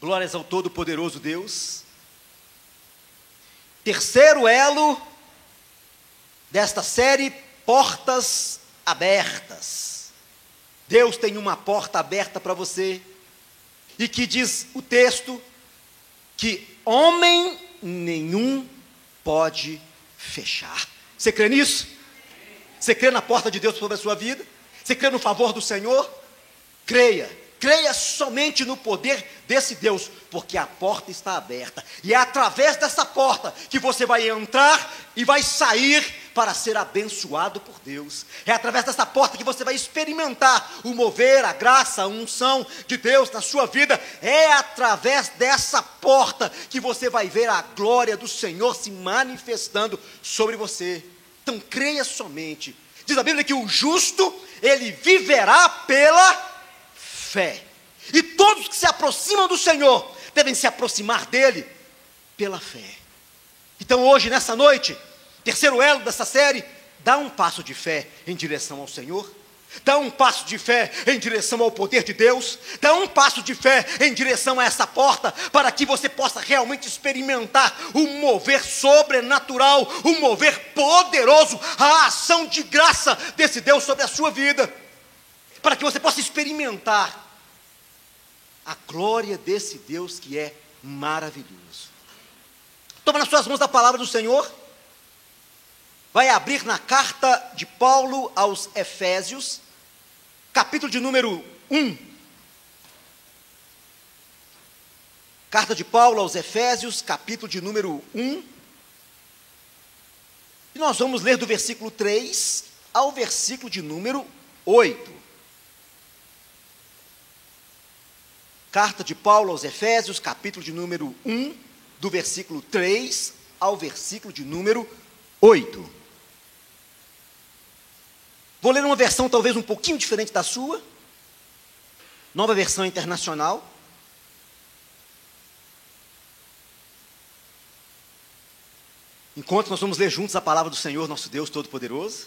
Glórias ao Todo-Poderoso Deus. Terceiro elo desta série Portas Abertas. Deus tem uma porta aberta para você, e que diz o texto que homem nenhum pode fechar. Você crê nisso? Você crê na porta de Deus sobre a sua vida? Você crê no favor do Senhor? Creia. Creia somente no poder desse Deus, porque a porta está aberta. E é através dessa porta que você vai entrar e vai sair para ser abençoado por Deus. É através dessa porta que você vai experimentar o mover, a graça, a unção de Deus na sua vida. É através dessa porta que você vai ver a glória do Senhor se manifestando sobre você. Então creia somente. Diz a Bíblia que o justo, ele viverá pela fé. E todos que se aproximam do Senhor devem se aproximar dele pela fé. Então, hoje, nessa noite, terceiro elo dessa série, dá um passo de fé em direção ao Senhor. Dá um passo de fé em direção ao poder de Deus. Dá um passo de fé em direção a essa porta, para que você possa realmente experimentar o mover sobrenatural, o mover poderoso, a ação de graça desse Deus sobre a sua vida para que você possa experimentar a glória desse Deus que é maravilhoso. Toma nas suas mãos a palavra do Senhor. Vai abrir na carta de Paulo aos Efésios, capítulo de número 1. Carta de Paulo aos Efésios, capítulo de número 1. E nós vamos ler do versículo 3 ao versículo de número 8. Carta de Paulo aos Efésios, capítulo de número 1, do versículo 3 ao versículo de número 8. Vou ler uma versão talvez um pouquinho diferente da sua, nova versão internacional. Enquanto nós vamos ler juntos a palavra do Senhor, nosso Deus Todo-Poderoso,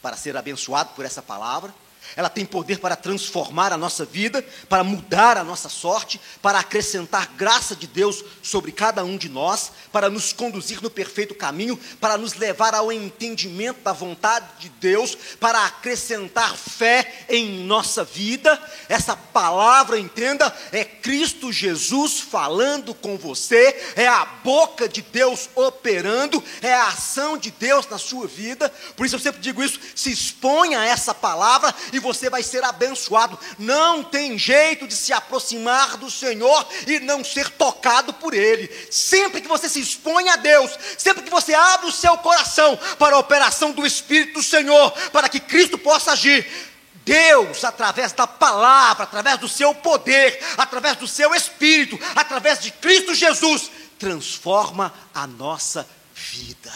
para ser abençoado por essa palavra. Ela tem poder para transformar a nossa vida, para mudar a nossa sorte, para acrescentar graça de Deus sobre cada um de nós, para nos conduzir no perfeito caminho, para nos levar ao entendimento da vontade de Deus, para acrescentar fé em nossa vida. Essa palavra, entenda, é Cristo Jesus falando com você, é a boca de Deus operando, é a ação de Deus na sua vida. Por isso eu sempre digo isso: se exponha a essa palavra e você vai ser abençoado. Não tem jeito de se aproximar do Senhor e não ser tocado por Ele. Sempre que você se expõe a Deus, sempre que você abre o seu coração para a operação do Espírito do Senhor, para que Cristo possa agir, Deus, através da palavra, através do seu poder, através do seu Espírito, através de Cristo Jesus, transforma a nossa vida.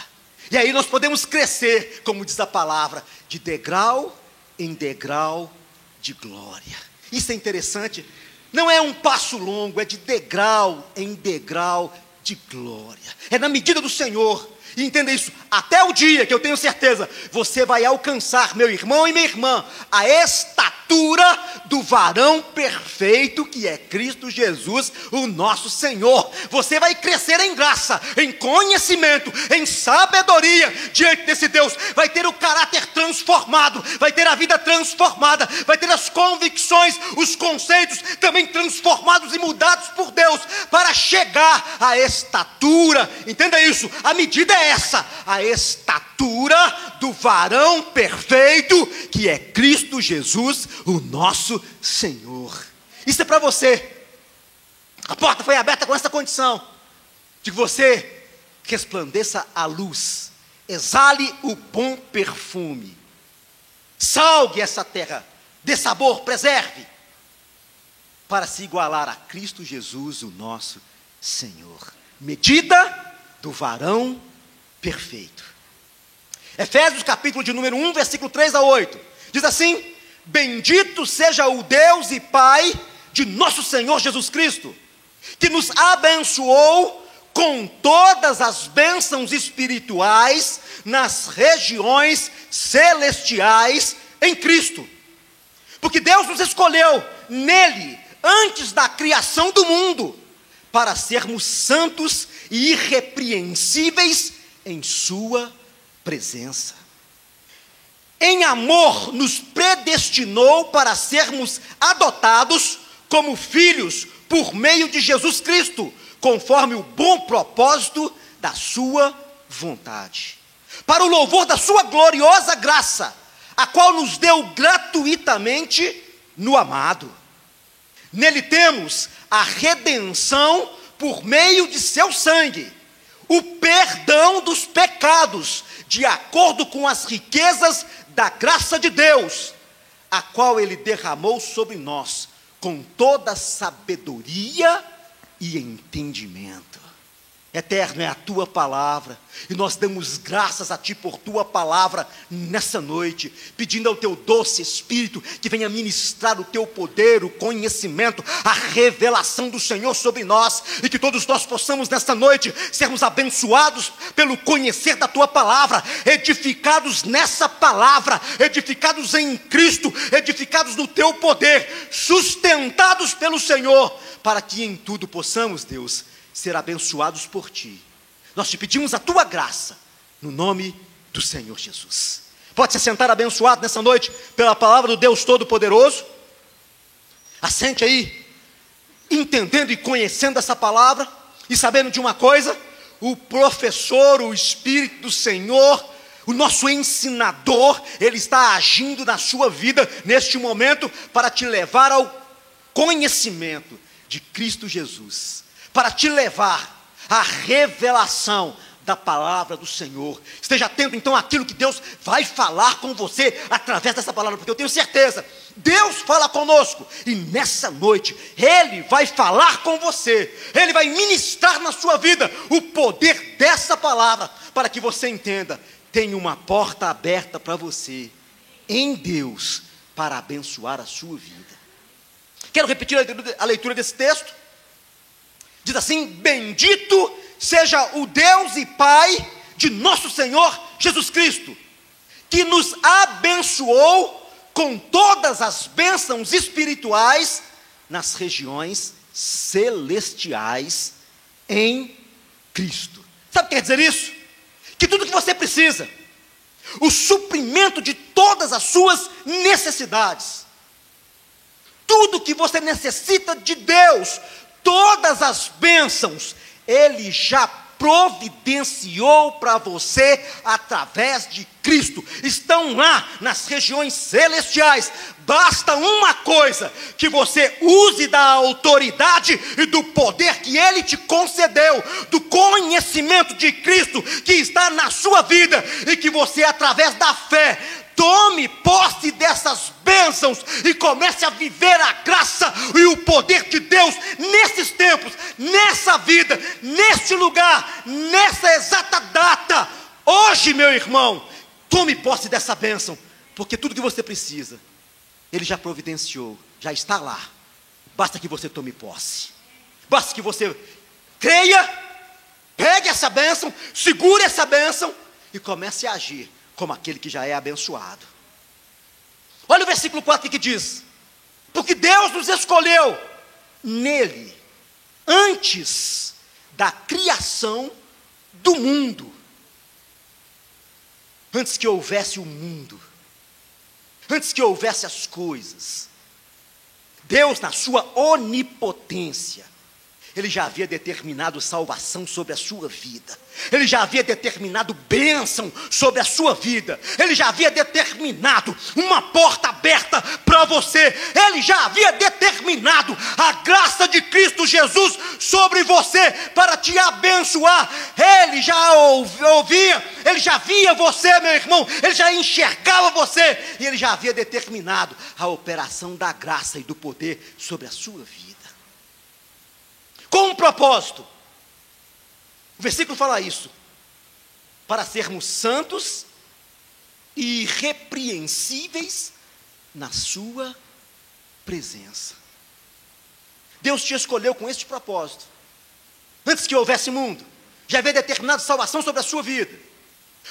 E aí nós podemos crescer, como diz a palavra, de degrau em degrau de glória. Isso é interessante. Não é um passo longo, é de degrau em degrau de glória. É na medida do Senhor. E entenda isso, até o dia que eu tenho certeza, você vai alcançar, meu irmão e minha irmã, a estatura estatura do varão perfeito que é Cristo Jesus, o nosso Senhor. Você vai crescer em graça, em conhecimento, em sabedoria diante desse Deus. Vai ter o caráter transformado, vai ter a vida transformada, vai ter as convicções, os conceitos também transformados e mudados por Deus para chegar à estatura. Entenda isso, a medida é essa, a estatura do varão perfeito que é Cristo Jesus, o nosso Senhor. Isso é para você. A porta foi aberta com essa condição: de que você resplandeça a luz, exale o bom perfume, salgue essa terra, dê sabor, preserve, para se igualar a Cristo Jesus, o nosso Senhor. Medida do varão perfeito. Efésios capítulo de número 1, versículo 3 a 8. Diz assim: Bendito seja o Deus e Pai de nosso Senhor Jesus Cristo, que nos abençoou com todas as bênçãos espirituais nas regiões celestiais em Cristo. Porque Deus nos escolheu nele antes da criação do mundo para sermos santos e irrepreensíveis em Sua presença. Em amor, nos predestinou para sermos adotados como filhos por meio de Jesus Cristo, conforme o bom propósito da Sua vontade, para o louvor da Sua gloriosa graça, a qual nos deu gratuitamente no amado. Nele temos a redenção por meio de seu sangue, o perdão dos pecados, de acordo com as riquezas da graça de Deus, a qual ele derramou sobre nós com toda sabedoria e entendimento. Eterno é a tua palavra, e nós damos graças a ti por tua palavra nessa noite, pedindo ao teu doce Espírito que venha ministrar o teu poder, o conhecimento, a revelação do Senhor sobre nós, e que todos nós possamos nessa noite sermos abençoados pelo conhecer da tua palavra, edificados nessa palavra, edificados em Cristo, edificados no teu poder, sustentados pelo Senhor, para que em tudo possamos, Deus, ser abençoados por ti. Nós te pedimos a tua graça, no nome do Senhor Jesus. Pode se sentar abençoado nessa noite pela palavra do Deus Todo-Poderoso. Assente aí, entendendo e conhecendo essa palavra, e sabendo de uma coisa: o professor, o Espírito do Senhor, o nosso ensinador, ele está agindo na sua vida neste momento para te levar ao conhecimento de Cristo Jesus para te levar à revelação da palavra do Senhor. Esteja atento então àquilo que Deus vai falar com você através dessa palavra, porque eu tenho certeza, Deus fala conosco e nessa noite Ele vai falar com você, Ele vai ministrar na sua vida o poder dessa palavra, para que você entenda: tem uma porta aberta para você em Deus para abençoar a sua vida. Quero repetir a leitura desse texto. Diz assim: Bendito seja o Deus e Pai de nosso Senhor Jesus Cristo, que nos abençoou com todas as bênçãos espirituais nas regiões celestiais em Cristo. Sabe o que quer dizer isso? Que tudo que você precisa, o suprimento de todas as suas necessidades, tudo que você necessita de Deus, todas as bênçãos, Ele já providenciou para você através de Cristo. Estão lá nas regiões celestiais. Basta uma coisa: que você use da autoridade e do poder que Ele te concedeu, do conhecimento de Cristo que está na sua vida, e que você, através da fé, Tome posse dessas bênçãos e comece a viver a graça e o poder de Deus nesses tempos, nessa vida, neste lugar, nessa exata data. Hoje, meu irmão, tome posse dessa bênção, porque tudo que você precisa, Ele já providenciou, já está lá. Basta que você tome posse, basta que você creia, pegue essa bênção, segure essa bênção e comece a agir como aquele que já é abençoado. Olha o versículo 4 que diz: Porque Deus nos escolheu nele, antes da criação do mundo, antes que houvesse o mundo, antes que houvesse as coisas, Deus, na sua onipotência, ele já havia determinado salvação sobre a sua vida. Ele já havia determinado bênção sobre a sua vida. Ele já havia determinado uma porta aberta para você. Ele já havia determinado a graça de Cristo Jesus sobre você para te abençoar. Ele já ouvia, ele já via você, meu irmão. Ele já enxergava você e ele já havia determinado a operação da graça e do poder sobre a sua vida com um propósito. O versículo fala isso: para sermos santos e irrepreensíveis na Sua presença. Deus te escolheu com este propósito. Antes que houvesse mundo, já havia determinado salvação sobre a sua vida.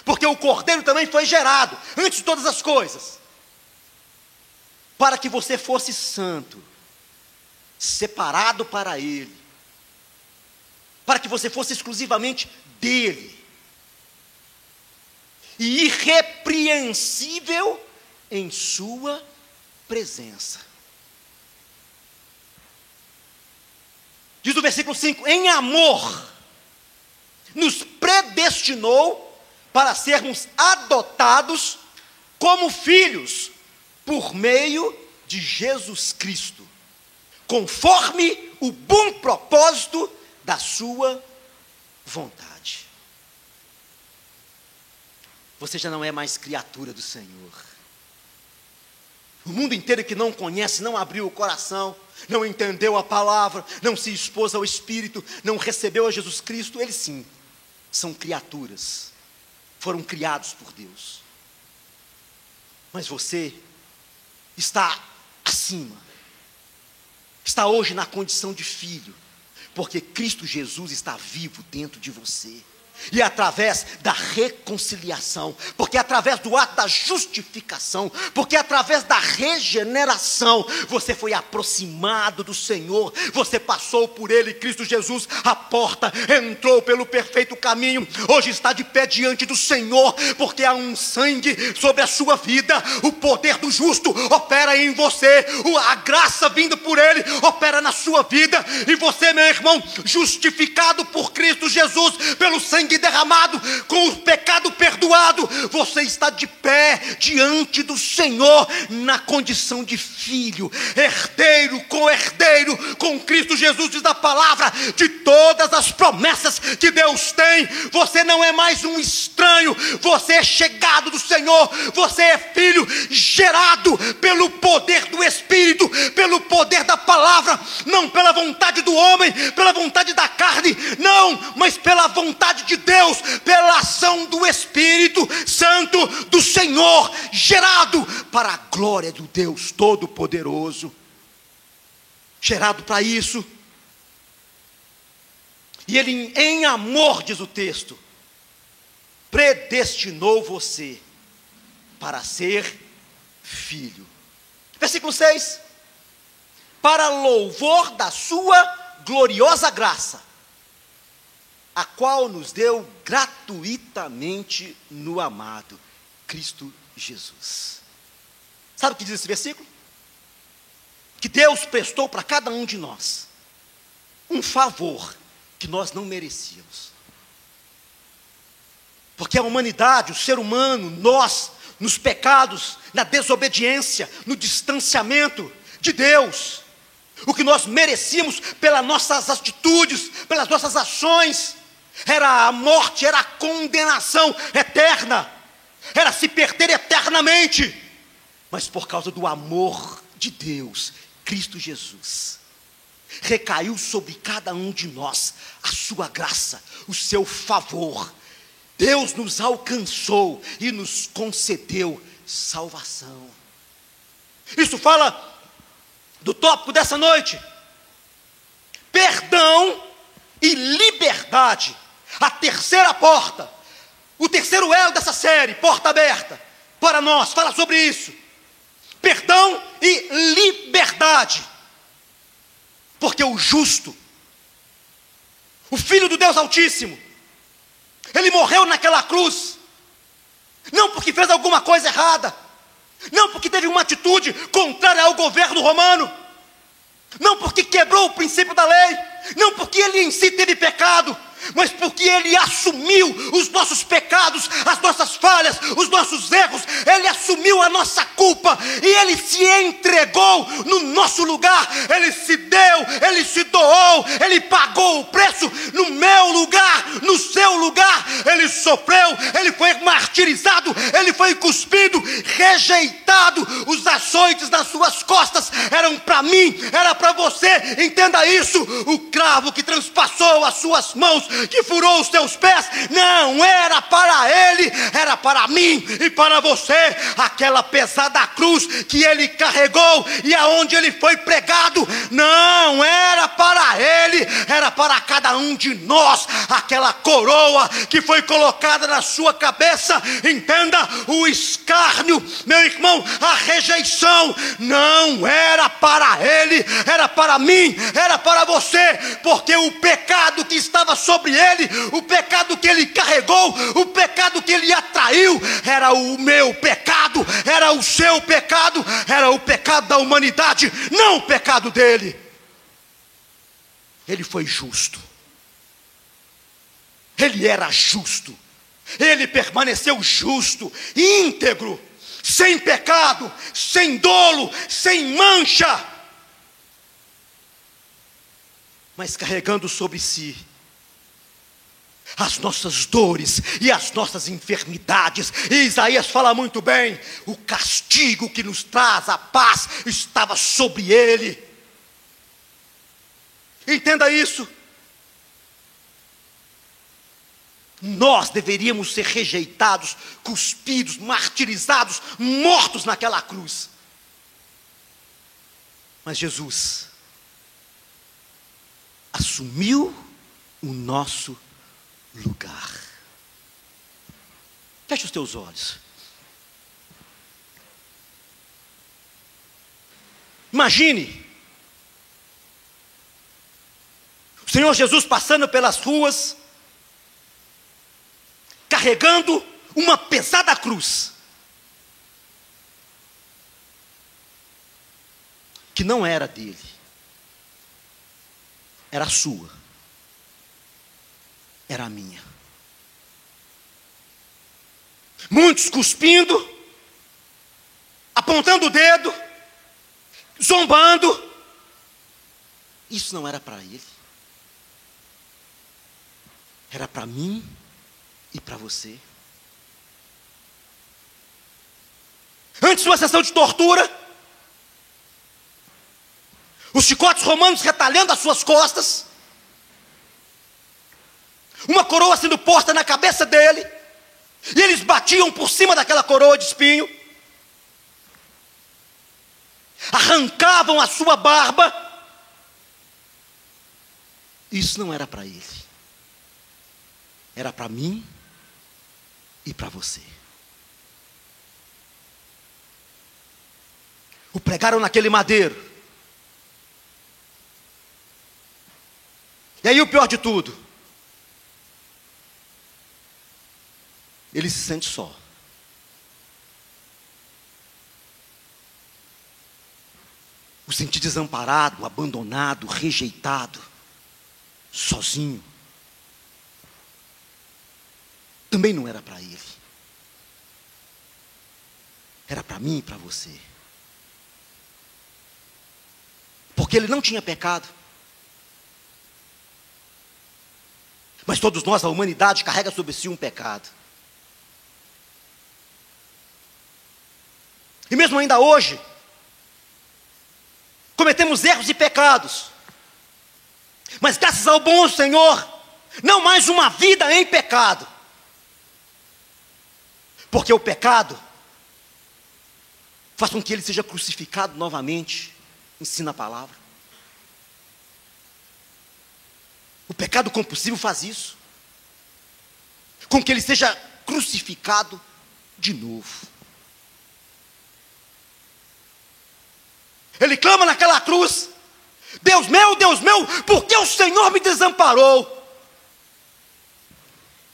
Porque o cordeiro também foi gerado antes de todas as coisas. Para que você fosse santo, separado para Ele, para que você fosse exclusivamente dele. E irrepreensível em sua presença. Diz o versículo 5: em amor, nos predestinou para sermos adotados como filhos por meio de Jesus Cristo, conforme o bom propósito da Sua vontade. Você já não é mais criatura do Senhor. O mundo inteiro que não conhece, não abriu o coração, não entendeu a palavra, não se expôs ao Espírito, não recebeu a Jesus Cristo, eles sim são criaturas, foram criados por Deus. Mas você está acima, está hoje na condição de filho, porque Cristo Jesus está vivo dentro de você e através da reconciliação, porque através do ato da justificação, porque através da regeneração, você foi aproximado do Senhor, você passou por Ele, Cristo Jesus, a porta, entrou pelo perfeito caminho, hoje está de pé diante do Senhor, porque há um sangue sobre a sua vida, o poder do justo opera em você, a graça vinda por Ele opera na sua vida, e você, meu irmão, justificado por Cristo Jesus, pelo sangue sangue derramado, com o pecado perdoado, você está de pé diante do Senhor, na condição de filho, herdeiro, co-herdeiro com Cristo Jesus, diz a palavra, de todas as promessas que Deus tem. Você não é mais um estranho, você é chegado do Senhor, você é filho gerado pelo poder do Espírito, pelo poder da palavra, não pela vontade do homem, pela vontade da carne, não, mas pela vontade de Deus, pela ação do Espírito Santo do Senhor, gerado para a glória do Deus Todo-Poderoso. Gerado para isso. E Ele, em amor, diz o texto, predestinou você para ser filho. Versículo 6: Para louvor da Sua gloriosa graça a qual nos deu gratuitamente no amado Cristo Jesus. Sabe o que diz esse versículo? Que Deus prestou para cada um de nós um favor que nós não merecíamos. Porque a humanidade, o ser humano, nós, nos pecados, na desobediência, no distanciamento de Deus, o que nós merecíamos pelas nossas atitudes, pelas nossas ações, era a morte, era a condenação eterna, era se perder eternamente, mas por causa do amor de Deus, Cristo Jesus, recaiu sobre cada um de nós a sua graça, o seu favor. Deus nos alcançou e nos concedeu salvação. Isso fala do tópico dessa noite: perdão e liberdade a terceira porta, o terceiro elo dessa série, porta aberta, para nós, fala sobre isso. Perdão e liberdade. Porque o justo, o Filho do Deus Altíssimo, ele morreu naquela cruz, não porque fez alguma coisa errada, não porque teve uma atitude contrária ao governo romano, não porque quebrou o princípio da lei, não porque ele em si teve pecado, mas porque Ele assumiu os nossos pecados, as nossas falhas, os nossos erros, Ele assumiu a nossa culpa e Ele se entregou no nosso lugar, Ele se deu, Ele se doou, Ele pagou o preço no meu lugar, no seu lugar, Ele sofreu, Ele foi martirizado, Ele foi cuspido, rejeitado, os açoites nas suas costas eram para mim, era para você, entenda isso, o cravo que transpassou as suas mãos que furou os teus pés, não era para ele, era para mim e para você. Aquela pesada cruz que ele carregou e aonde ele foi pregado, não era para ele, era para cada um de nós. Aquela coroa que foi colocada na sua cabeça, entenda, o escárnio, meu irmão, a rejeição, não era para ele, era para mim, era para você, porque o pecado que estava sobre ele, o pecado que ele carregou, o pecado que ele atraiu, era o meu pecado, era o seu pecado, era o pecado da humanidade, não o pecado dele. Ele foi justo. Ele era justo. Ele permaneceu justo, íntegro, sem pecado, sem dolo, sem mancha. Mas carregando sobre si as nossas dores e as nossas enfermidades. E Isaías fala muito bem: o castigo que nos traz a paz estava sobre ele. Entenda isso. Nós deveríamos ser rejeitados, cuspidos, martirizados, mortos naquela cruz. Mas Jesus assumiu o nosso lugar. Feche os teus olhos. Imagine o Senhor Jesus passando pelas ruas, carregando uma pesada cruz, que não era dele, era sua, era minha. Muitos cuspindo, apontando o dedo, zombando. Isso não era para ele. Era para mim e para você. Antes de uma sessão de tortura, os chicotes romanos retalhando as suas costas, uma coroa sendo posta na cabeça dele, e eles batiam por cima daquela coroa de espinho, arrancavam a sua barba. Isso não era para ele, era para mim e para você. O pregaram naquele madeiro. E aí o pior de tudo, ele se sente só. O sentir desamparado, abandonado, rejeitado, sozinho também não era para ele. Era para mim e para você. Porque ele não tinha pecado. Mas todos nós, a humanidade, carrega sobre si um pecado. E mesmo ainda hoje, cometemos erros e pecados. Mas graças ao bom Senhor, não mais uma vida em pecado. Porque o pecado faz com que ele seja crucificado novamente, ensina a palavra. O pecado compulsivo faz isso, com que ele seja crucificado de novo. Ele clama naquela cruz: Deus meu, Deus meu, por que o Senhor me desamparou?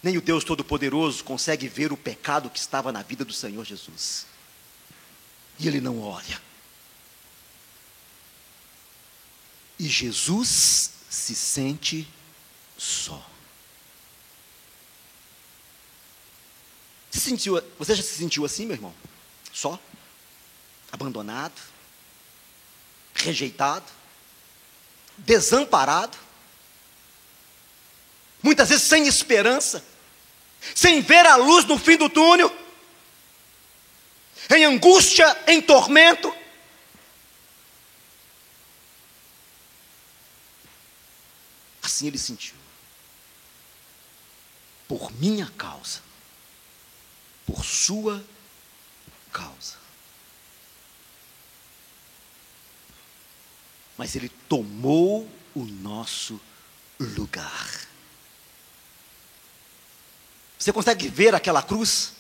Nem o Deus Todo-Poderoso consegue ver o pecado que estava na vida do Senhor Jesus. E ele não olha. E Jesus se sente só. Você, sentiu, você já se sentiu assim, meu irmão? Só? Abandonado? Rejeitado? Desamparado? Muitas vezes sem esperança? sem ver a luz no fim do túnel, em angústia, em tormento. Assim ele sentiu. Por minha causa, por sua causa. Mas ele tomou o nosso lugar. Você consegue ver aquela cruz?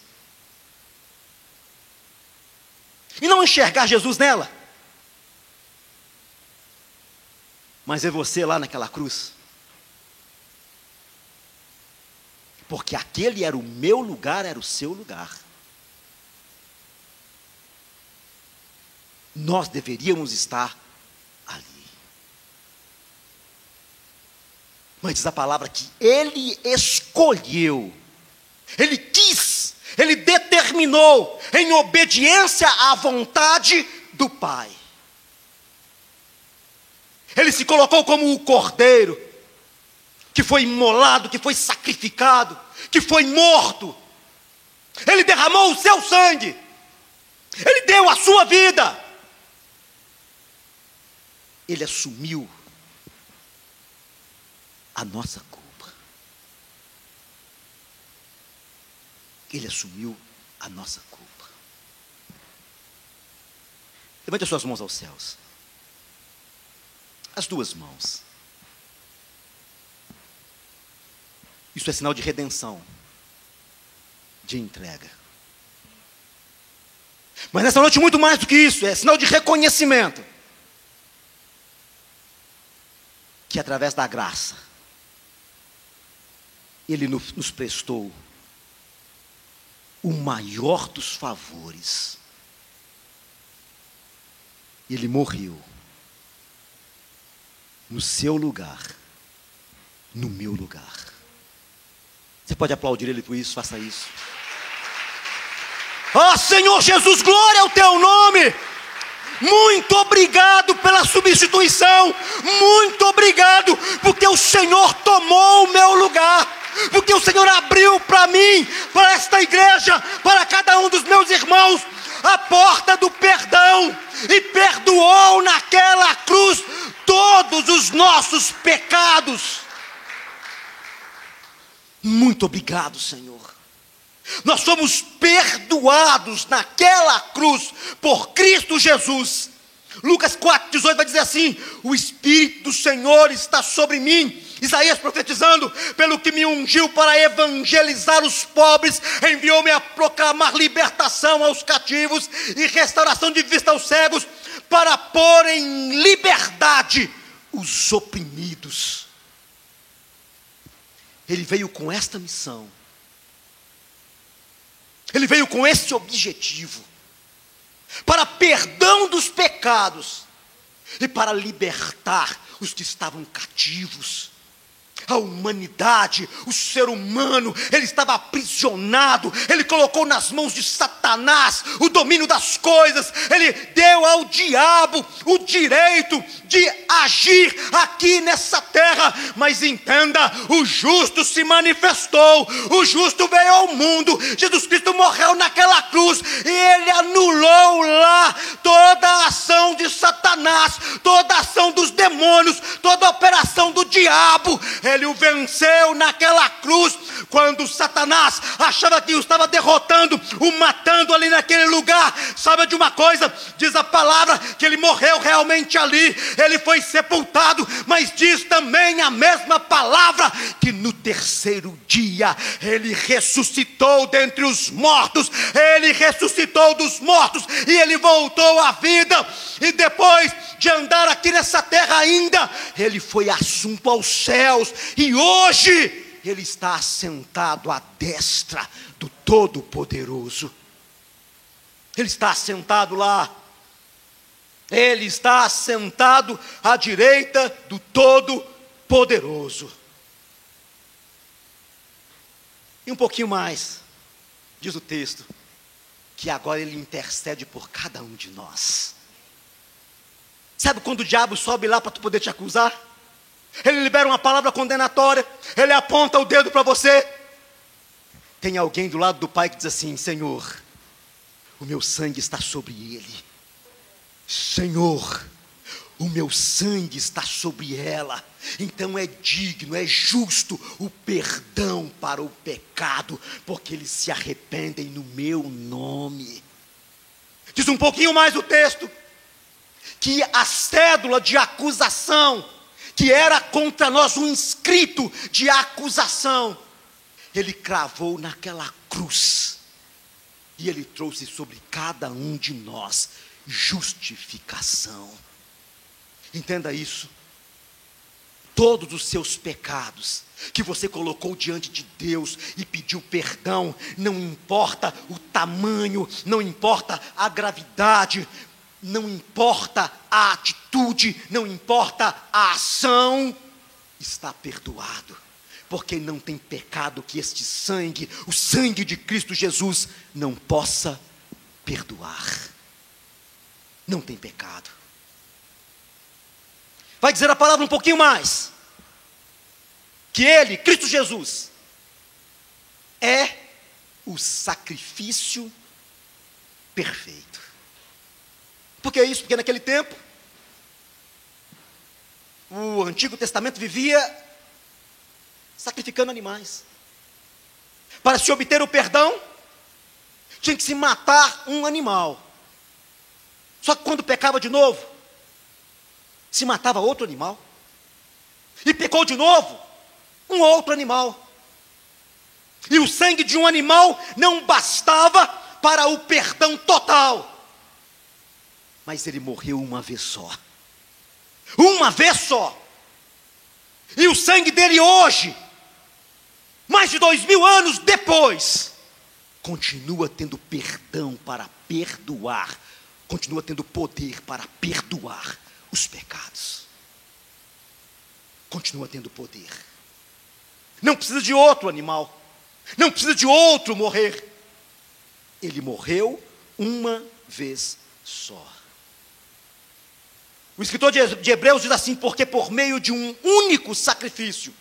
E não enxergar Jesus nela? Mas é você lá naquela cruz? Porque aquele era o meu lugar, era o seu lugar. Nós deveríamos estar ali. Mas diz a palavra que ele escolheu, ele quis, ele determinou, em obediência à vontade do Pai. Ele se colocou como o cordeiro, que foi imolado, que foi sacrificado, que foi morto. Ele derramou o seu sangue, ele deu a sua vida. Ele assumiu a nossa culpa. Ele assumiu a nossa culpa. Levante as suas mãos aos céus. As duas mãos. Isso é sinal de redenção, de entrega. Mas nessa noite, muito mais do que isso, é sinal de reconhecimento. Que através da graça, Ele nos prestou o maior dos favores. Ele morreu no seu lugar, no meu lugar. Você pode aplaudir Ele por isso, faça isso. Ó oh, Senhor Jesus, glória ao Teu nome. Muito obrigado pela substituição. Muito obrigado, porque o Senhor tomou o meu lugar. Porque o Senhor abriu para mim, para esta igreja, para cada um dos meus irmãos, a porta do perdão e perdoou naquela cruz todos os nossos pecados. Muito obrigado, Senhor. Nós somos perdoados naquela cruz por Cristo Jesus. Lucas 4,18 vai dizer assim: O Espírito do Senhor está sobre mim. Isaías profetizando, pelo que me ungiu para evangelizar os pobres, enviou-me a proclamar libertação aos cativos e restauração de vista aos cegos, para pôr em liberdade os oprimidos. Ele veio com esta missão. Ele veio com esse objetivo. Para perdão dos pecados e para libertar os que estavam cativos a humanidade, o ser humano, ele estava aprisionado, ele colocou nas mãos de Satanás o domínio das coisas, ele deu ao diabo o direito de agir aqui nessa terra. Mas entenda: o justo se manifestou, o justo veio ao mundo, Jesus Cristo morreu naquela cruz e ele anulou lá toda a ação de Satanás, toda a ação dos demônios, toda a operação do diabo. Ele o venceu naquela cruz, quando Satanás achava que o estava derrotando, o matando ali naquele lugar. Sabe de uma coisa? Diz a palavra que ele morreu realmente ali, ele foi sepultado, mas diz também a mesma palavra que no terceiro dia ele ressuscitou dentre os mortos, ele ressuscitou dos mortos e ele voltou à vida, e depois de andar aqui nessa terra ainda, ele foi assunto aos céus, e hoje ele está assentado à destra do Todo-Poderoso. Ele está assentado lá. Ele está assentado à direita do Todo-Poderoso. E um pouquinho mais, diz o texto, que agora ele intercede por cada um de nós. Sabe quando o diabo sobe lá para tu poder te acusar? Ele libera uma palavra condenatória, ele aponta o dedo para você. Tem alguém do lado do pai que diz assim: Senhor, o meu sangue está sobre ele. Senhor, o meu sangue está sobre ela. Então é digno, é justo o perdão para o pecado, porque eles se arrependem no meu nome. Diz um pouquinho mais o texto que a cédula de acusação que era contra nós um inscrito de acusação, ele cravou naquela cruz. E ele trouxe sobre cada um de nós justificação. Entenda isso. Todos os seus pecados que você colocou diante de Deus e pediu perdão, não importa o tamanho, não importa a gravidade, não importa a atitude, não importa a ação, está perdoado, porque não tem pecado que este sangue, o sangue de Cristo Jesus, não possa perdoar. Não tem pecado. Vai dizer a palavra um pouquinho mais. Que Ele, Cristo Jesus, é o sacrifício perfeito. Por que isso? Porque naquele tempo, o Antigo Testamento vivia sacrificando animais. Para se obter o perdão, tinha que se matar um animal. Só que quando pecava de novo, se matava outro animal. E pecou de novo, um outro animal. E o sangue de um animal não bastava para o perdão total mas ele morreu uma vez só. Uma vez só. E o sangue dele hoje, mais de dois mil anos depois, continua tendo perdão para perdoar, continua tendo poder para perdoar os pecados. Continua tendo poder. Não precisa de outro animal, não precisa de outro morrer. Ele morreu uma vez só. O escritor de Hebreus diz assim: porque por meio de um único sacrifício,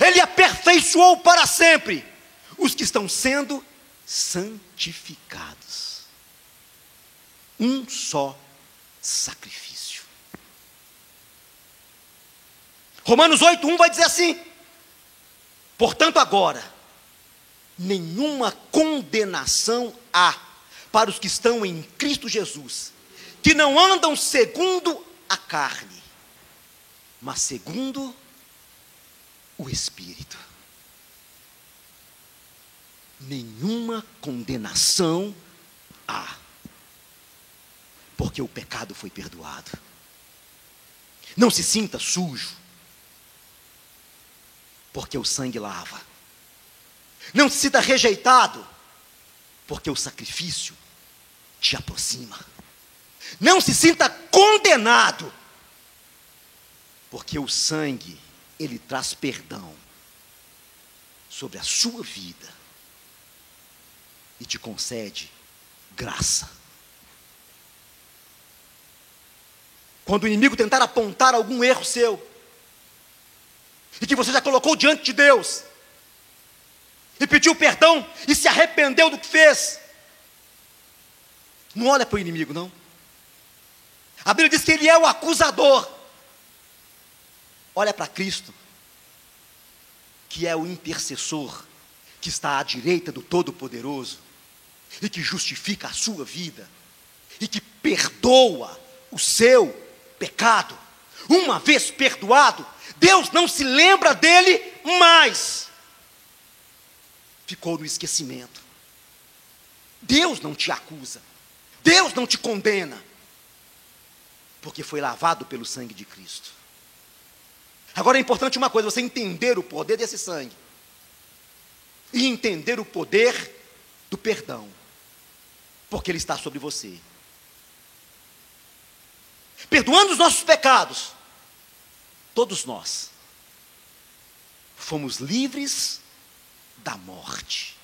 ele aperfeiçoou para sempre os que estão sendo santificados. Um só sacrifício. Romanos 8:1 vai dizer assim: Portanto, agora, nenhuma condenação há para os que estão em Cristo Jesus, que não andam segundo a carne, mas segundo o Espírito. Nenhuma condenação há, porque o pecado foi perdoado. Não se sinta sujo, porque o sangue lava. Não se sinta rejeitado, porque o sacrifício te aproxima. Não se sinta condenado, porque o sangue, ele traz perdão sobre a sua vida e te concede graça. Quando o inimigo tentar apontar algum erro seu, e que você já colocou diante de Deus, e pediu perdão e se arrependeu do que fez, não olha para o inimigo, não. A Bíblia diz que ele é o acusador. Olha para Cristo, que é o intercessor, que está à direita do Todo-Poderoso, e que justifica a sua vida, e que perdoa o seu pecado. Uma vez perdoado, Deus não se lembra dele mais. Ficou no esquecimento. Deus não te acusa. Deus não te condena porque foi lavado pelo sangue de Cristo. Agora é importante uma coisa: você entender o poder desse sangue e entender o poder do perdão, porque ele está sobre você. Perdoando os nossos pecados, todos nós fomos livres da morte.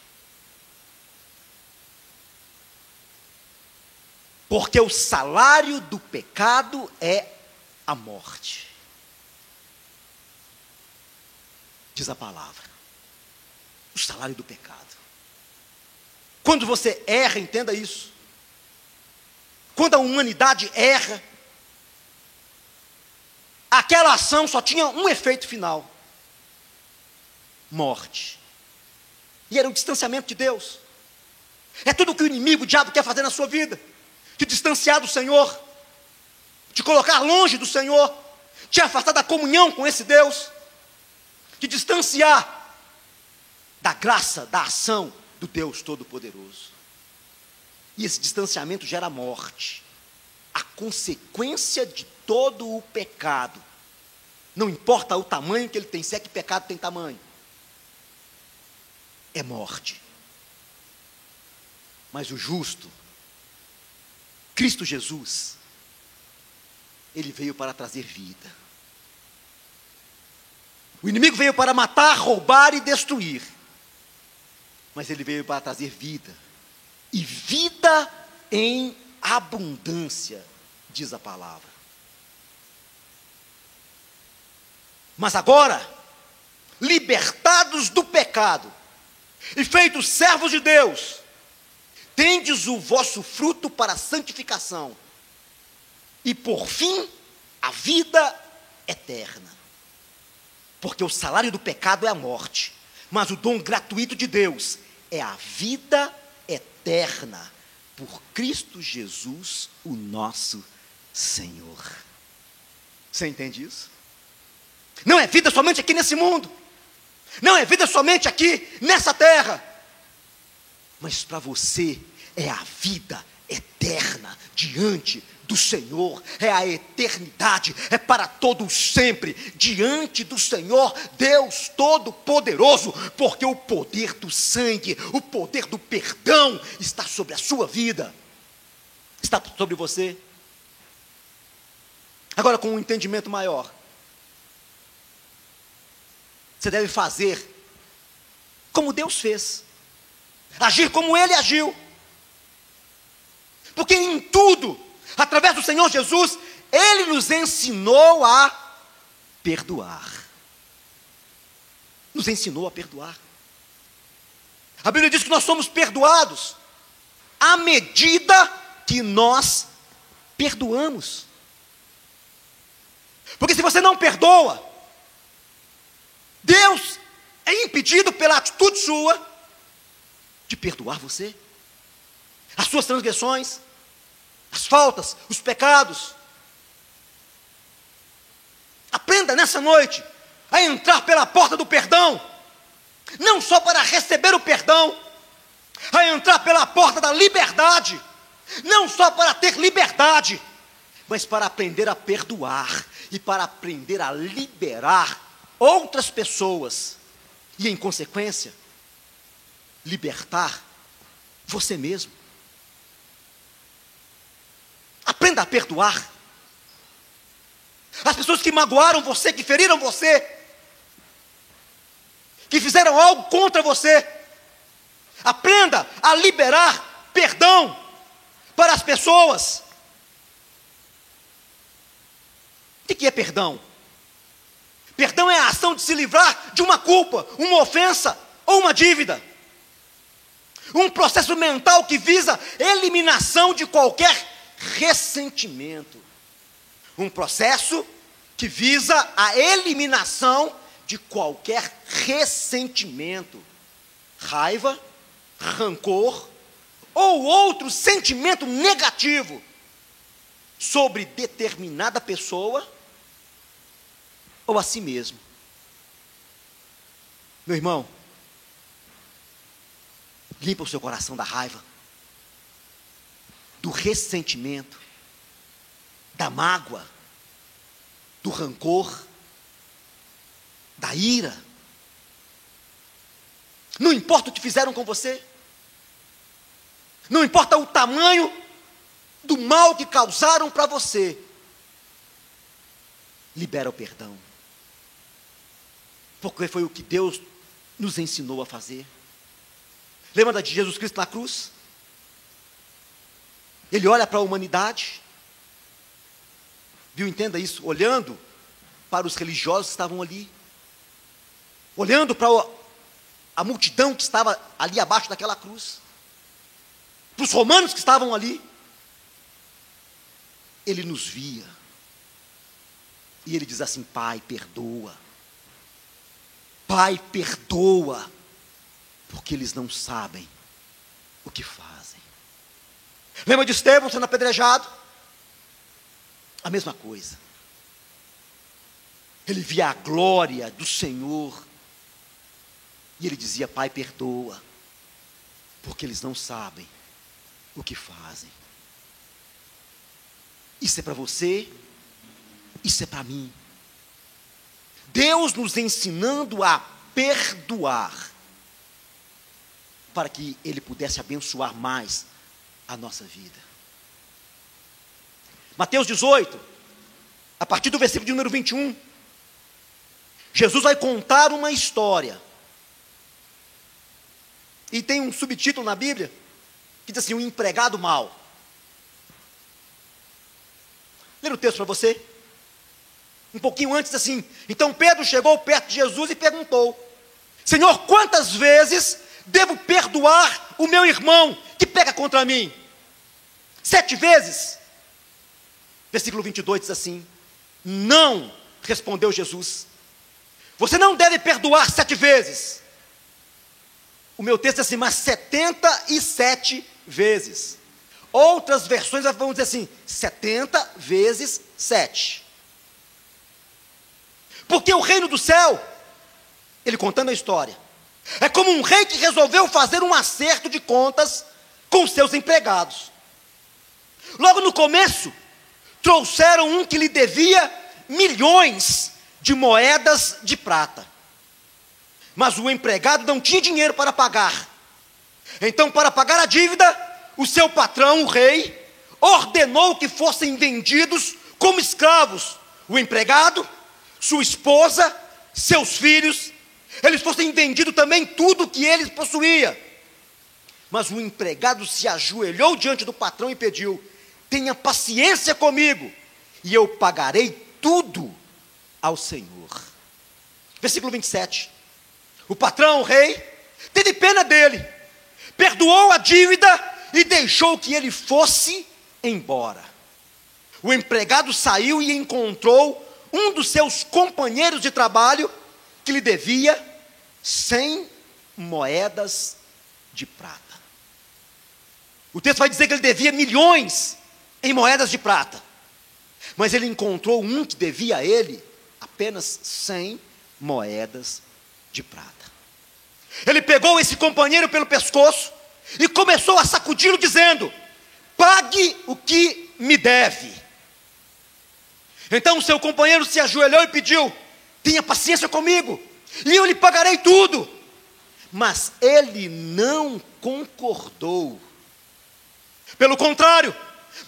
Porque o salário do pecado é a morte. Diz a palavra. O salário do pecado. Quando você erra, entenda isso. Quando a humanidade erra, aquela ação só tinha um efeito final: morte. E era o distanciamento de Deus. É tudo que o inimigo, o diabo quer fazer na sua vida te distanciar do Senhor, te colocar longe do Senhor, te afastar da comunhão com esse Deus, te distanciar da graça, da ação do Deus Todo-Poderoso. E esse distanciamento gera morte. A consequência de todo o pecado. Não importa o tamanho que ele tem, se é que pecado tem tamanho. É morte. Mas o justo, Cristo Jesus, ele veio para trazer vida. O inimigo veio para matar, roubar e destruir. Mas ele veio para trazer vida. E vida em abundância, diz a palavra. Mas agora, libertados do pecado e feitos servos de Deus, tendes o vosso fruto para a santificação e por fim, a vida eterna. Porque o salário do pecado é a morte, mas o dom gratuito de Deus é a vida eterna por Cristo Jesus, o nosso Senhor. Você entende isso? Não é vida somente aqui nesse mundo, não é vida somente aqui nessa terra, mas para você é a vida eterna diante do Senhor, é a eternidade, é para todo sempre, diante do Senhor, Deus Todo-Poderoso, porque o poder do sangue, o poder do perdão está sobre a sua vida, está sobre você. Agora, com um entendimento maior, você deve fazer como Deus fez, agir como Ele agiu, porque em tudo, através do Senhor Jesus, Ele nos ensinou a perdoar. Nos ensinou a perdoar. A Bíblia diz que nós somos perdoados à medida que nós perdoamos. Porque se você não perdoa, Deus é impedido pela atitude sua de perdoar você. As suas transgressões, as faltas, os pecados. Aprenda nessa noite a entrar pela porta do perdão, não só para receber o perdão, a entrar pela porta da liberdade, não só para ter liberdade, mas para aprender a perdoar e para aprender a liberar outras pessoas e, em consequência, libertar você mesmo. Aprenda a perdoar. As pessoas que magoaram você, que feriram você, que fizeram algo contra você, aprenda a liberar perdão para as pessoas. O que é perdão? Perdão é a ação de se livrar de uma culpa, uma ofensa ou uma dívida. Um processo mental que visa eliminação de qualquer ressentimento. Um processo que visa a eliminação de qualquer ressentimento, raiva, rancor ou outro sentimento negativo sobre determinada pessoa ou a si mesmo. Meu irmão, limpa o seu coração da raiva do ressentimento, da mágoa, do rancor, da ira. Não importa o que fizeram com você, não importa o tamanho do mal que causaram para você, libera o perdão, porque foi o que Deus nos ensinou a fazer. Lembra de Jesus Cristo na cruz? Ele olha para a humanidade, viu, entenda isso, olhando para os religiosos que estavam ali, olhando para a multidão que estava ali abaixo daquela cruz, para os romanos que estavam ali, ele nos via, e ele diz assim: Pai, perdoa, Pai, perdoa, porque eles não sabem o que fazem. Lembra de Estevão sendo apedrejado? A mesma coisa. Ele via a glória do Senhor. E ele dizia: Pai, perdoa, porque eles não sabem o que fazem. Isso é para você, isso é para mim. Deus nos ensinando a perdoar, para que Ele pudesse abençoar mais a nossa vida. Mateus 18, a partir do versículo de número 21, Jesus vai contar uma história. E tem um subtítulo na Bíblia que diz assim: o empregado mal. Ler o texto para você. Um pouquinho antes, assim. Então Pedro chegou perto de Jesus e perguntou: Senhor, quantas vezes devo perdoar o meu irmão que pega contra mim? Sete vezes? Versículo 22 diz assim: Não, respondeu Jesus. Você não deve perdoar sete vezes. O meu texto é assim, mas setenta e sete vezes. Outras versões vão dizer assim, setenta vezes sete. Porque o reino do céu, ele contando a história, é como um rei que resolveu fazer um acerto de contas com seus empregados. Logo no começo, trouxeram um que lhe devia milhões de moedas de prata. Mas o empregado não tinha dinheiro para pagar. Então, para pagar a dívida, o seu patrão, o rei, ordenou que fossem vendidos como escravos o empregado, sua esposa, seus filhos, eles fossem vendidos também tudo que eles possuía. Mas o empregado se ajoelhou diante do patrão e pediu: tenha paciência comigo, e eu pagarei tudo ao Senhor. Versículo 27. O patrão, o rei, teve pena dele, perdoou a dívida e deixou que ele fosse embora. O empregado saiu e encontrou um dos seus companheiros de trabalho que lhe devia cem moedas de prata. O texto vai dizer que ele devia milhões em moedas de prata. Mas ele encontrou um que devia a ele apenas 100 moedas de prata. Ele pegou esse companheiro pelo pescoço e começou a sacudi-lo, dizendo: Pague o que me deve. Então o seu companheiro se ajoelhou e pediu: Tenha paciência comigo, e eu lhe pagarei tudo. Mas ele não concordou. Pelo contrário,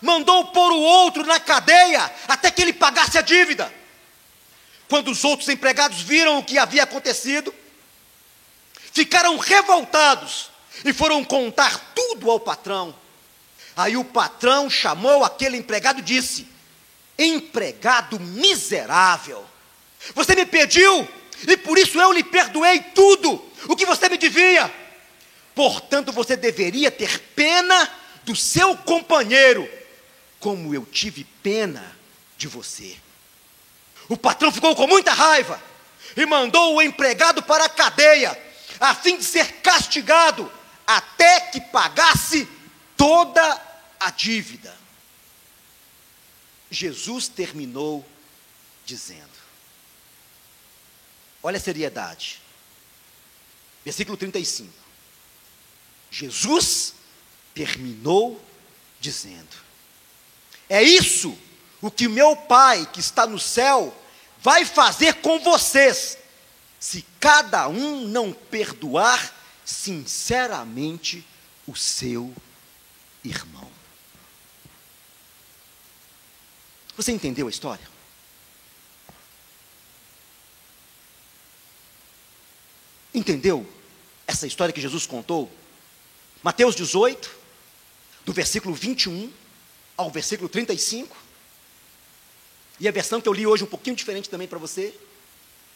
mandou pôr o outro na cadeia até que ele pagasse a dívida. Quando os outros empregados viram o que havia acontecido, ficaram revoltados e foram contar tudo ao patrão. Aí o patrão chamou aquele empregado e disse: Empregado miserável, você me pediu e por isso eu lhe perdoei tudo o que você me devia. Portanto, você deveria ter pena do seu companheiro como eu tive pena de você. O patrão ficou com muita raiva e mandou o empregado para a cadeia, a fim de ser castigado até que pagasse toda a dívida. Jesus terminou dizendo: Olha a seriedade. Versículo 35. Jesus terminou dizendo: é isso o que meu Pai que está no céu vai fazer com vocês, se cada um não perdoar sinceramente o seu irmão. Você entendeu a história? Entendeu essa história que Jesus contou? Mateus 18, do versículo 21 ao versículo 35. E a versão que eu li hoje, um pouquinho diferente também para você.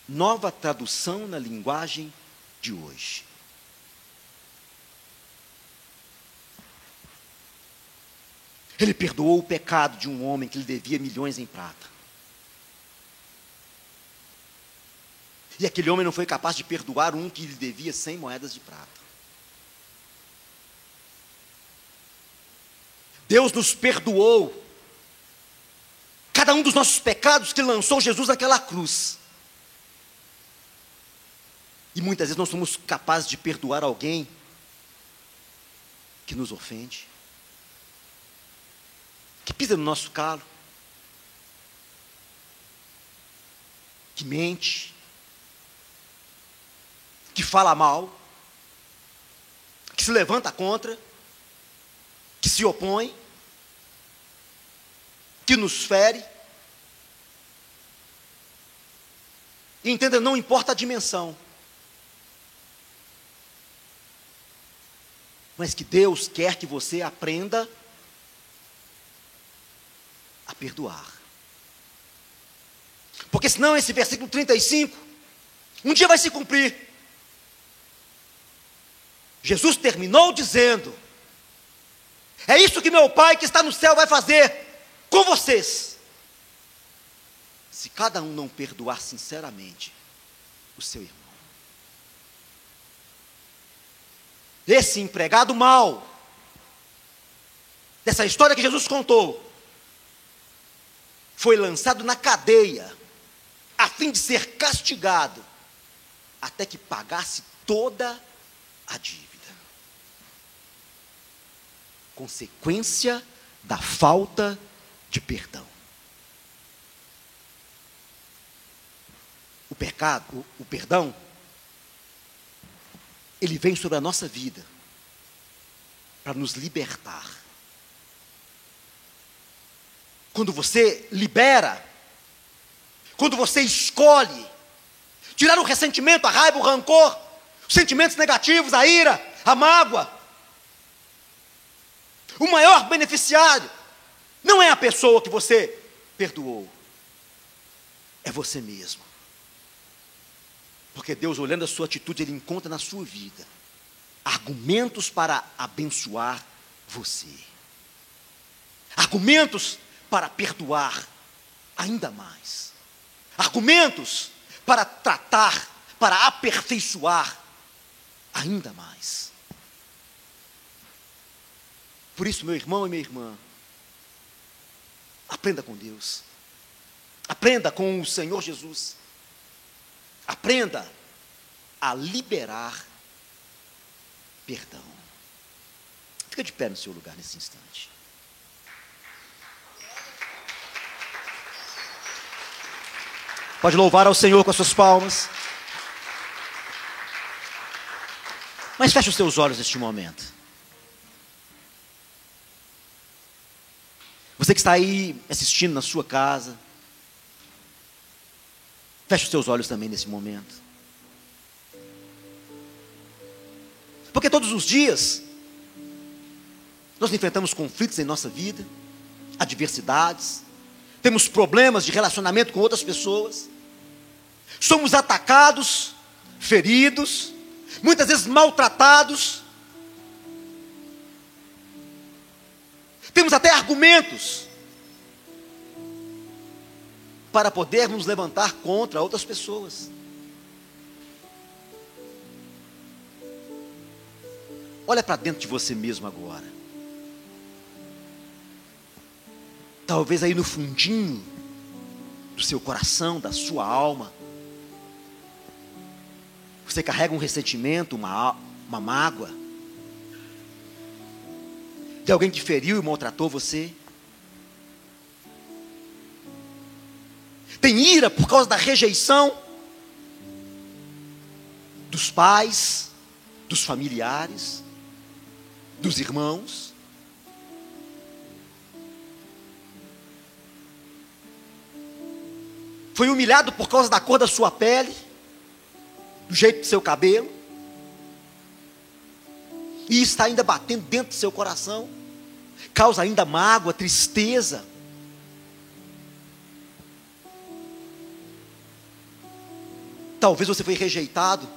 Nova tradução na linguagem de hoje. Ele perdoou o pecado de um homem que lhe devia milhões em prata. E aquele homem não foi capaz de perdoar um que lhe devia cem moedas de prata. Deus nos perdoou cada um dos nossos pecados que lançou Jesus naquela cruz. E muitas vezes nós somos capazes de perdoar alguém que nos ofende, que pisa no nosso calo, que mente, que fala mal, que se levanta contra, que se opõe, que nos fere. E entenda, não importa a dimensão. Mas que Deus quer que você aprenda a perdoar. Porque senão esse versículo 35, um dia vai se cumprir. Jesus terminou dizendo: É isso que meu Pai que está no céu vai fazer com vocês. Se cada um não perdoar sinceramente o seu irmão. Esse empregado mau, dessa história que Jesus contou, foi lançado na cadeia, a fim de ser castigado, até que pagasse toda a dívida consequência da falta de perdão. O pecado, o, perdão, ele vem sobre a nossa vida para nos libertar. Quando você libera, quando você escolhe tirar o ressentimento, a raiva, o rancor, os sentimentos negativos, a ira, a mágoa, o maior beneficiário não é a pessoa que você perdoou, é você mesmo. Porque Deus, olhando a sua atitude, Ele encontra na sua vida argumentos para abençoar você, argumentos para perdoar ainda mais, argumentos para tratar, para aperfeiçoar ainda mais. Por isso, meu irmão e minha irmã, aprenda com Deus. Aprenda com o Senhor Jesus. Aprenda a liberar perdão. Fica de pé no seu lugar nesse instante. Pode louvar ao Senhor com as suas palmas. Mas feche os seus olhos neste momento. Você que está aí assistindo na sua casa, feche os seus olhos também nesse momento. Porque todos os dias nós enfrentamos conflitos em nossa vida, adversidades, temos problemas de relacionamento com outras pessoas, somos atacados, feridos, muitas vezes maltratados, Temos até argumentos para podermos levantar contra outras pessoas. Olha para dentro de você mesmo agora. Talvez aí no fundinho do seu coração, da sua alma, você carrega um ressentimento, uma, uma mágoa de alguém que feriu e maltratou você? Tem ira por causa da rejeição dos pais, dos familiares, dos irmãos? Foi humilhado por causa da cor da sua pele, do jeito do seu cabelo? e está ainda batendo dentro do seu coração, causa ainda mágoa, tristeza. Talvez você foi rejeitado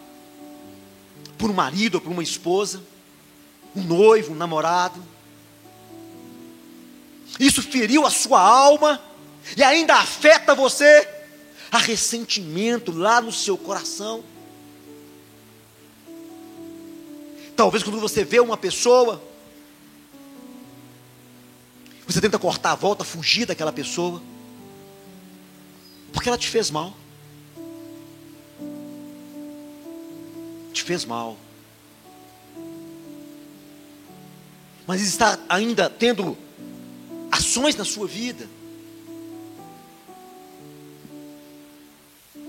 por um marido ou por uma esposa, um noivo, um namorado. Isso feriu a sua alma e ainda afeta você. Há ressentimento lá no seu coração. Talvez quando você vê uma pessoa, você tenta cortar a volta, fugir daquela pessoa, porque ela te fez mal. te fez mal. Mas está ainda tendo ações na sua vida.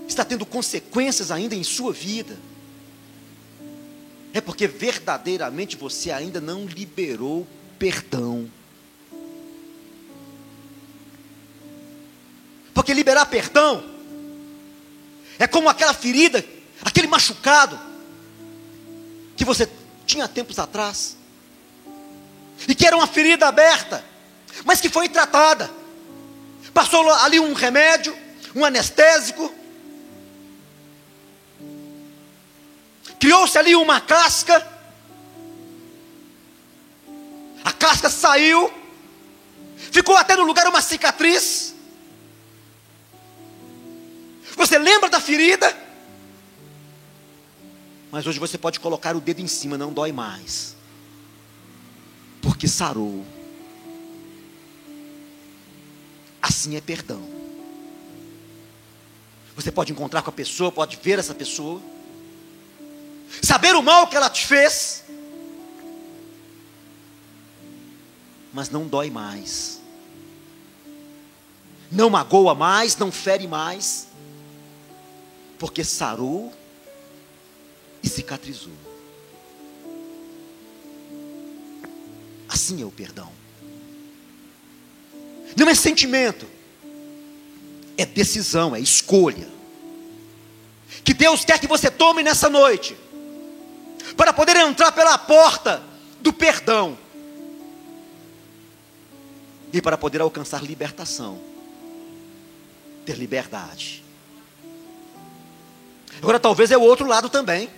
Está tendo consequências ainda em sua vida. É porque verdadeiramente você ainda não liberou perdão. Porque liberar perdão é como aquela ferida, aquele machucado que você tinha tempos atrás. E que era uma ferida aberta, mas que foi tratada. Passou ali um remédio, um anestésico, criou-se ali uma casca, a casca saiu, ficou até no lugar uma cicatriz, você lembra da ferida? Mas hoje você pode colocar o dedo em cima, não dói mais. Porque sarou. Assim é perdão. Você pode encontrar com a pessoa, pode ver essa pessoa, saber o mal que ela te fez, mas não dói mais, não magoa mais, não fere mais, porque sarou e cicatrizou. Assim é o perdão. Não é sentimento, é decisão, é escolha. Que Deus quer que você tome nessa noite, para poder entrar pela porta do perdão e para poder alcançar libertação, ter liberdade. Agora, talvez é o outro lado também.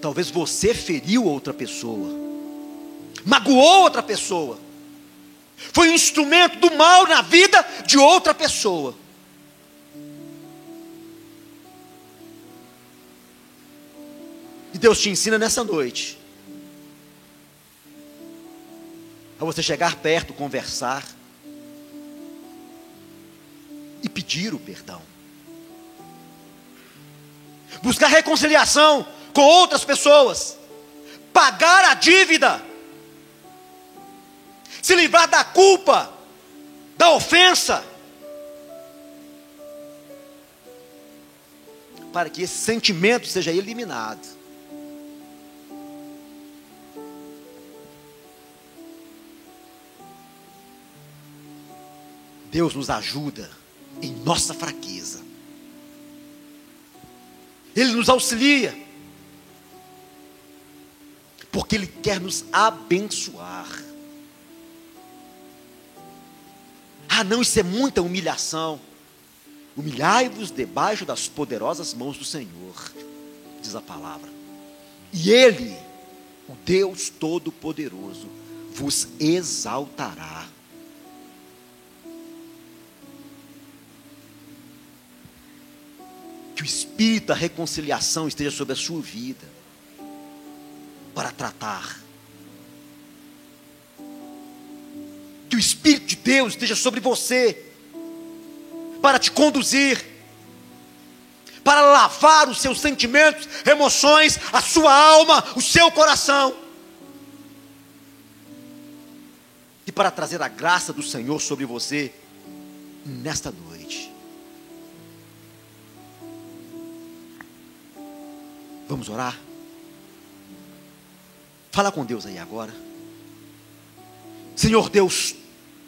Talvez você feriu outra pessoa, magoou outra pessoa, foi um instrumento do mal na vida de outra pessoa. E Deus te ensina nessa noite a você chegar perto, conversar, e pedir o perdão. Buscar reconciliação com outras pessoas, pagar a dívida, se livrar da culpa, da ofensa, para que esse sentimento seja eliminado. Deus nos ajuda em nossa fraqueza. Ele nos auxilia, porque Ele quer nos abençoar. Ah, não, isso é muita humilhação. Humilhai-vos debaixo das poderosas mãos do Senhor, diz a palavra. E Ele, o Deus Todo-Poderoso, vos exaltará. Que o espírito da reconciliação esteja sobre a sua vida, para tratar. Que o Espírito de Deus esteja sobre você, para te conduzir, para lavar os seus sentimentos, emoções, a sua alma, o seu coração. E para trazer a graça do Senhor sobre você nesta noite. Vamos orar? Fala com Deus aí agora. Senhor Deus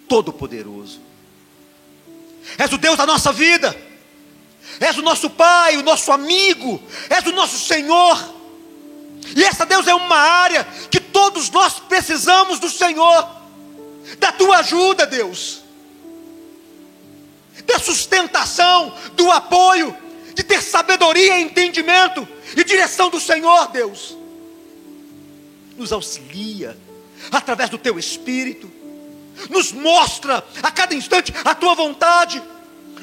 Todo-Poderoso, és o Deus da nossa vida, és o nosso Pai, o nosso amigo, és o nosso Senhor. E essa, Deus, é uma área que todos nós precisamos do Senhor, da tua ajuda, Deus, da sustentação, do apoio, de ter sabedoria e entendimento e direção do Senhor, Deus. Nos auxilia através do teu espírito, nos mostra a cada instante a tua vontade,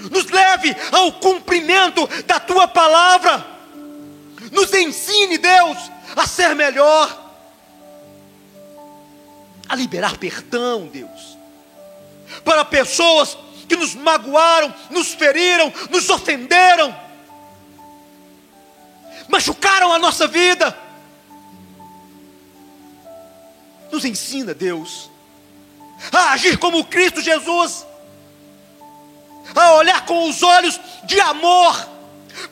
nos leve ao cumprimento da tua palavra, nos ensine, Deus, a ser melhor, a liberar perdão, Deus, para pessoas que nos magoaram, nos feriram, nos ofenderam machucaram a nossa vida. Nos ensina, Deus, a agir como Cristo Jesus, a olhar com os olhos de amor,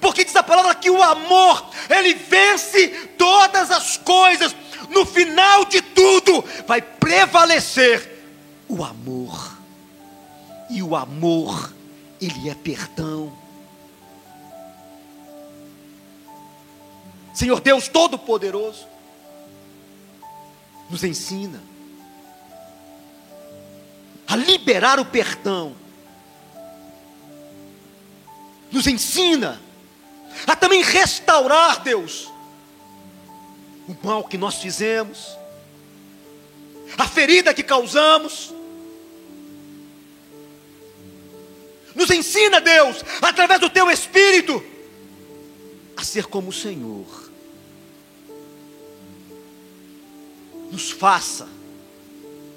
porque diz a palavra que o amor, ele vence todas as coisas, no final de tudo, vai prevalecer o amor, e o amor, ele é perdão. Senhor Deus Todo-Poderoso, nos ensina a liberar o perdão, nos ensina a também restaurar, Deus, o mal que nós fizemos, a ferida que causamos. Nos ensina, Deus, através do teu Espírito, a ser como o Senhor. Nos faça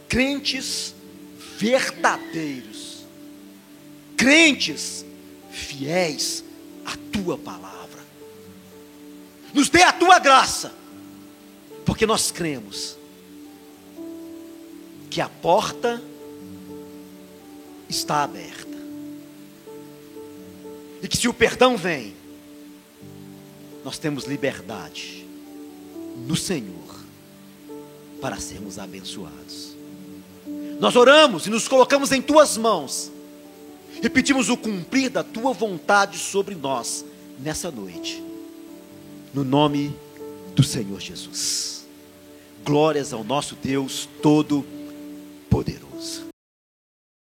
crentes verdadeiros, crentes fiéis à tua palavra. Nos dê a tua graça, porque nós cremos que a porta está aberta. E que se o perdão vem, nós temos liberdade no Senhor para sermos abençoados. Nós oramos e nos colocamos em tuas mãos e pedimos o cumprir da tua vontade sobre nós nessa noite, no nome do Senhor Jesus. Glórias ao nosso Deus Todo-Poderoso.